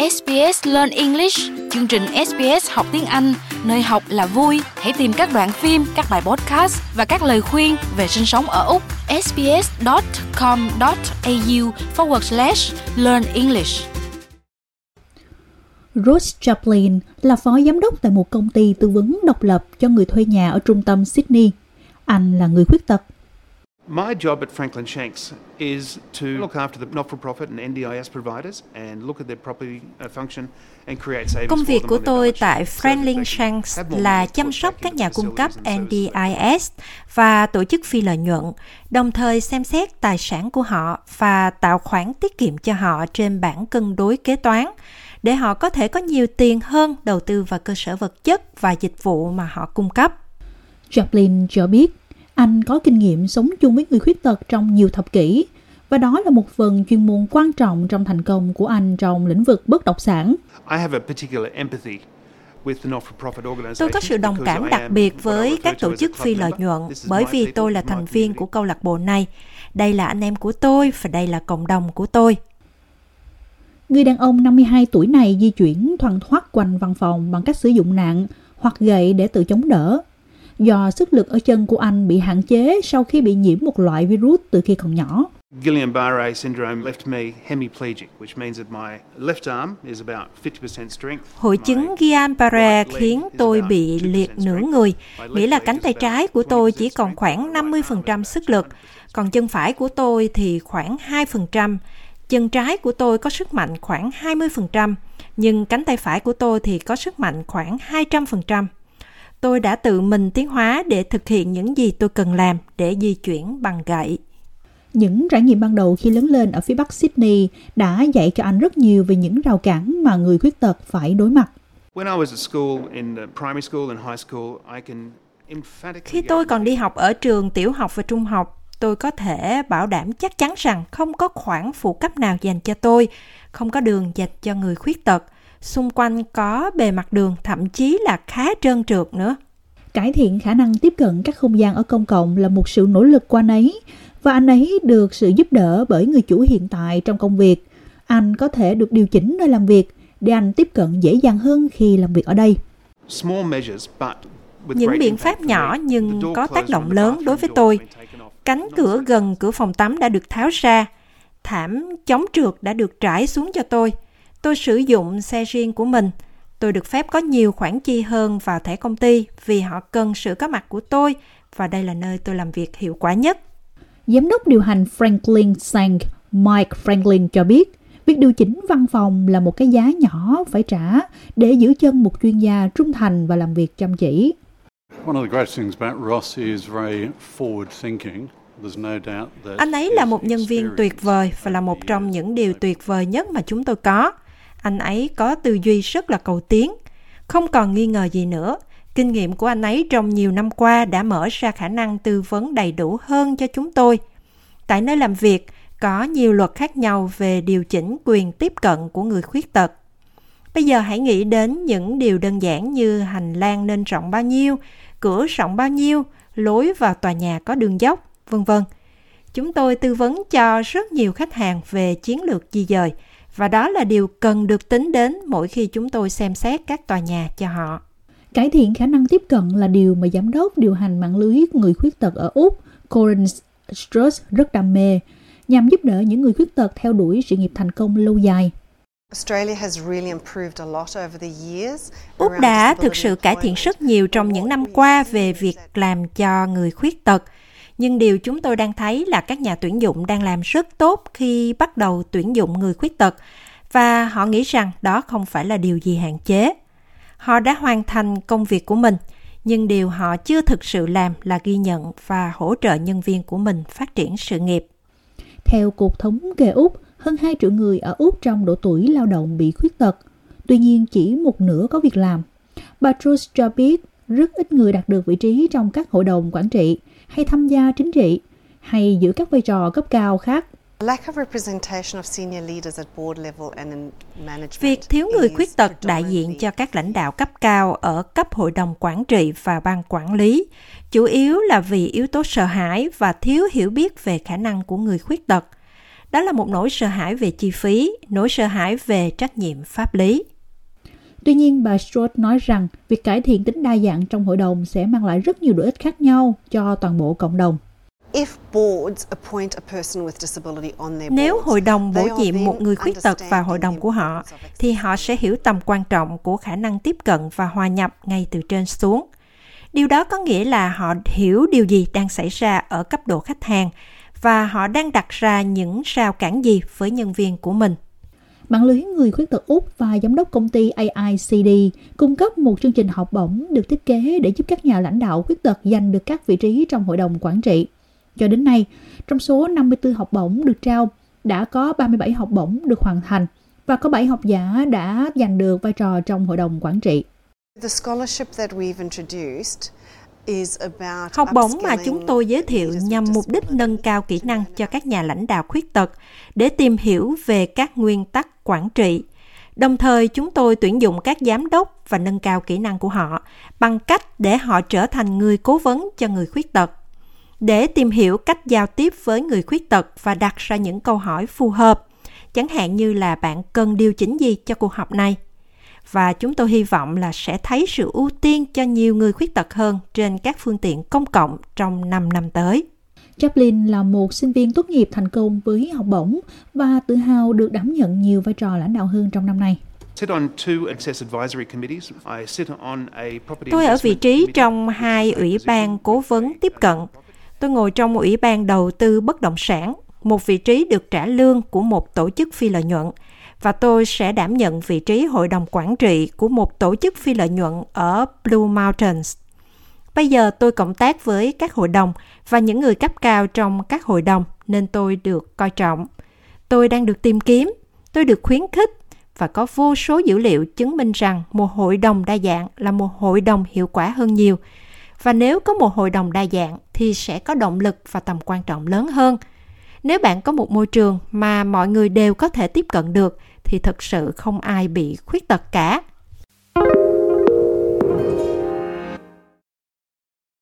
SBS Learn English, chương trình SBS học tiếng Anh, nơi học là vui. Hãy tìm các đoạn phim, các bài podcast và các lời khuyên về sinh sống ở Úc. sbs.com.au forward slash learn English. Rose Chaplin là phó giám đốc tại một công ty tư vấn độc lập cho người thuê nhà ở trung tâm Sydney. Anh là người khuyết tật. My job at Franklin Shanks is to look after the not-for-profit and NDIS providers and look at their property uh, function and create savings Công việc for them của tôi tại Franklin Shanks là chăm sóc các nhà cung cấp. NDIS và tổ chức phi lợi nhuận, đồng thời xem xét tài sản của họ và tạo khoản tiết kiệm cho họ trên bảng cân đối kế toán để họ có thể có nhiều tiền hơn đầu tư vào cơ sở vật chất và dịch vụ mà họ cung cấp. Chaplin cho biết anh có kinh nghiệm sống chung với người khuyết tật trong nhiều thập kỷ và đó là một phần chuyên môn quan trọng trong thành công của anh trong lĩnh vực bất động sản. I have a particular empathy with the not-for-profit organizations Tôi có sự đồng cảm đặc biệt với các tổ chức phi lợi nhuận This is bởi my vì tôi là my thành viên community. của câu lạc bộ này. Đây là anh em của tôi và đây là cộng đồng của tôi. Người đàn ông 52 tuổi này di chuyển thoăn thoắt quanh văn phòng bằng cách sử dụng nạn hoặc gậy để tự chống đỡ. Do sức lực ở chân của anh bị hạn chế sau khi bị nhiễm một loại virus từ khi còn nhỏ. Guillain-Barré syndrome left me hemiplegic, which means that my left arm is about 50% strength. Hội chứng Guillain-Barré khiến tôi bị 2% liệt nửa strength. người, nghĩa là cánh tay trái của tôi 20% chỉ còn khoảng my right arm is 50% about sức lực, 100%. còn chân phải của tôi thì khoảng 2%. Chân trái của tôi có sức mạnh khoảng 20%, nhưng cánh tay phải của tôi thì có sức mạnh khoảng 200%. Tôi đã tự mình tiến hóa để thực hiện những gì tôi cần làm để di chuyển bằng gậy. Những trải nghiệm ban đầu khi lớn lên ở phía bắc Sydney đã dạy cho anh rất nhiều về những rào cản mà người khuyết tật phải đối mặt. When I was at school, in the primary school and high school, I can emphatically Khi tôi còn đi học ở trường tiểu học và trung học, tôi có thể bảo đảm chắc chắn rằng không có khoản phụ cấp nào dành cho tôi, không có đường dành cho người khuyết tật. Xung quanh có bề mặt đường thậm chí là khá trơn trượt nữa. Cải thiện khả năng tiếp cận các không gian ở công cộng là một sự nỗ lực của anh ấy và anh ấy được sự giúp đỡ bởi người chủ hiện tại trong công việc. Anh có thể được điều chỉnh nơi làm việc để anh tiếp cận dễ dàng hơn khi làm việc ở đây. small measures, but with Những biện pháp nhỏ nhưng có tác động lớn đối với tôi. Cánh cửa gần cửa phòng tắm đã được tháo ra. Thảm chống trượt đã được trải xuống cho tôi. Tôi sử dụng xe riêng của mình. Tôi được phép có nhiều khoản chi hơn vào thẻ công ty vì họ cần sự có mặt của tôi và đây là nơi tôi làm việc hiệu quả nhất. Giám đốc điều hành Franklin Sang Mike Franklin cho biết, việc điều chỉnh văn phòng là một cái giá nhỏ phải trả để giữ chân một chuyên gia trung thành và làm việc chăm chỉ. One of the great things about Ross is very forward thinking. There's no doubt that Anh ấy là một nhân viên tuyệt vời và là một trong những điều tuyệt vời nhất mà chúng tôi có. Anh ấy có tư duy rất là cầu tiến. Không còn nghi ngờ gì nữa. Kinh nghiệm của anh ấy trong nhiều năm qua đã mở ra khả năng tư vấn đầy đủ hơn cho chúng tôi. Tại nơi làm việc, có nhiều luật khác nhau về điều chỉnh quyền tiếp cận của người khuyết tật. Bây giờ hãy nghĩ đến những điều đơn giản như hành lang nên rộng bao nhiêu, cửa rộng bao nhiêu, lối vào tòa nhà có đường dốc, vân vân. Chúng tôi tư vấn cho rất nhiều khách hàng về chiến lược di dời và đó là điều cần được tính đến mỗi khi chúng tôi xem xét các tòa nhà cho họ. Cải thiện khả năng tiếp cận là điều mà giám đốc điều hành mạng lưới người khuyết tật ở Úc, Corin Struss rất đam mê, nhằm giúp đỡ những người khuyết tật theo đuổi sự nghiệp thành công lâu dài. Australia has really improved a lot over the years. Úc đã thực sự cải thiện rất nhiều trong những năm qua về việc làm cho người khuyết tật. Nhưng điều chúng tôi đang thấy là các nhà tuyển dụng đang làm rất tốt khi bắt đầu tuyển dụng người khuyết tật và họ nghĩ rằng đó không phải là điều gì hạn chế. Họ đã hoàn thành công việc của mình, nhưng điều họ chưa thực sự làm là ghi nhận và hỗ trợ nhân viên của mình phát triển sự nghiệp. Theo Cục Thống kê Úc, hơn 2 triệu người ở Úc trong độ tuổi lao động bị khuyết tật. Tuy nhiên, chỉ một nửa có việc làm. Bà Truss cho biết rất ít người đạt được vị trí trong các hội đồng quản trị hay tham gia chính trị hay giữ các vai trò cấp cao khác. Lack of representation of senior leaders at board level and in management. Việc thiếu người khuyết tật đại diện cho các lãnh đạo cấp cao ở cấp hội đồng quản trị và ban quản lý, chủ yếu là vì yếu tố sợ hãi và thiếu hiểu biết về khả năng của người khuyết tật. Đó là một nỗi sợ hãi về chi phí, nỗi sợ hãi về trách nhiệm pháp lý. Tuy nhiên, bà Stroud nói rằng việc cải thiện tính đa dạng trong hội đồng sẽ mang lại rất nhiều lợi ích khác nhau cho toàn bộ cộng đồng. Nếu hội đồng bổ nhiệm một người khuyết tật vào hội đồng của họ, thì họ sẽ hiểu tầm quan trọng của khả năng tiếp cận và hòa nhập ngay từ trên xuống. Điều đó có nghĩa là họ hiểu điều gì đang xảy ra ở cấp độ khách hàng và họ đang đặt ra những rào cản gì với nhân viên của mình. Mạng lưới người khuyết tật Úc và giám đốc công ty AICD cung cấp một chương trình học bổng được thiết kế để giúp các nhà lãnh đạo khuyết tật giành được các vị trí trong hội đồng quản trị. Cho đến nay, trong số 54 học bổng được trao, đã có 37 học bổng được hoàn thành và có 7 học giả đã giành được vai trò trong hội đồng quản trị. The scholarship that we've introduced Học bổng mà chúng tôi giới thiệu nhằm mục đích nâng cao kỹ năng cho các nhà lãnh đạo khuyết tật để tìm hiểu về các nguyên tắc quản trị. Đồng thời, chúng tôi tuyển dụng các giám đốc và nâng cao kỹ năng của họ bằng cách để họ trở thành người cố vấn cho người khuyết tật. Để tìm hiểu cách giao tiếp với người khuyết tật và đặt ra những câu hỏi phù hợp, chẳng hạn như là bạn cần điều chỉnh gì cho cuộc họp này và chúng tôi hy vọng là sẽ thấy sự ưu tiên cho nhiều người khuyết tật hơn trên các phương tiện công cộng trong 5 năm tới. Chaplin là một sinh viên tốt nghiệp thành công với học bổng và tự hào được đảm nhận nhiều vai trò lãnh đạo hơn trong năm nay. Tôi ở vị trí trong hai ủy ban cố vấn tiếp cận. Tôi ngồi trong ủy ban đầu tư bất động sản, một vị trí được trả lương của một tổ chức phi lợi nhuận và tôi sẽ đảm nhận vị trí hội đồng quản trị của một tổ chức phi lợi nhuận ở Blue Mountains. Bây giờ tôi cộng tác với các hội đồng và những người cấp cao trong các hội đồng nên tôi được coi trọng. Tôi đang được tìm kiếm, tôi được khuyến khích và có vô số dữ liệu chứng minh rằng một hội đồng đa dạng là một hội đồng hiệu quả hơn nhiều. Và nếu có một hội đồng đa dạng thì sẽ có động lực và tầm quan trọng lớn hơn. Nếu bạn có một môi trường mà mọi người đều có thể tiếp cận được thì thực sự không ai bị khuyết tật cả.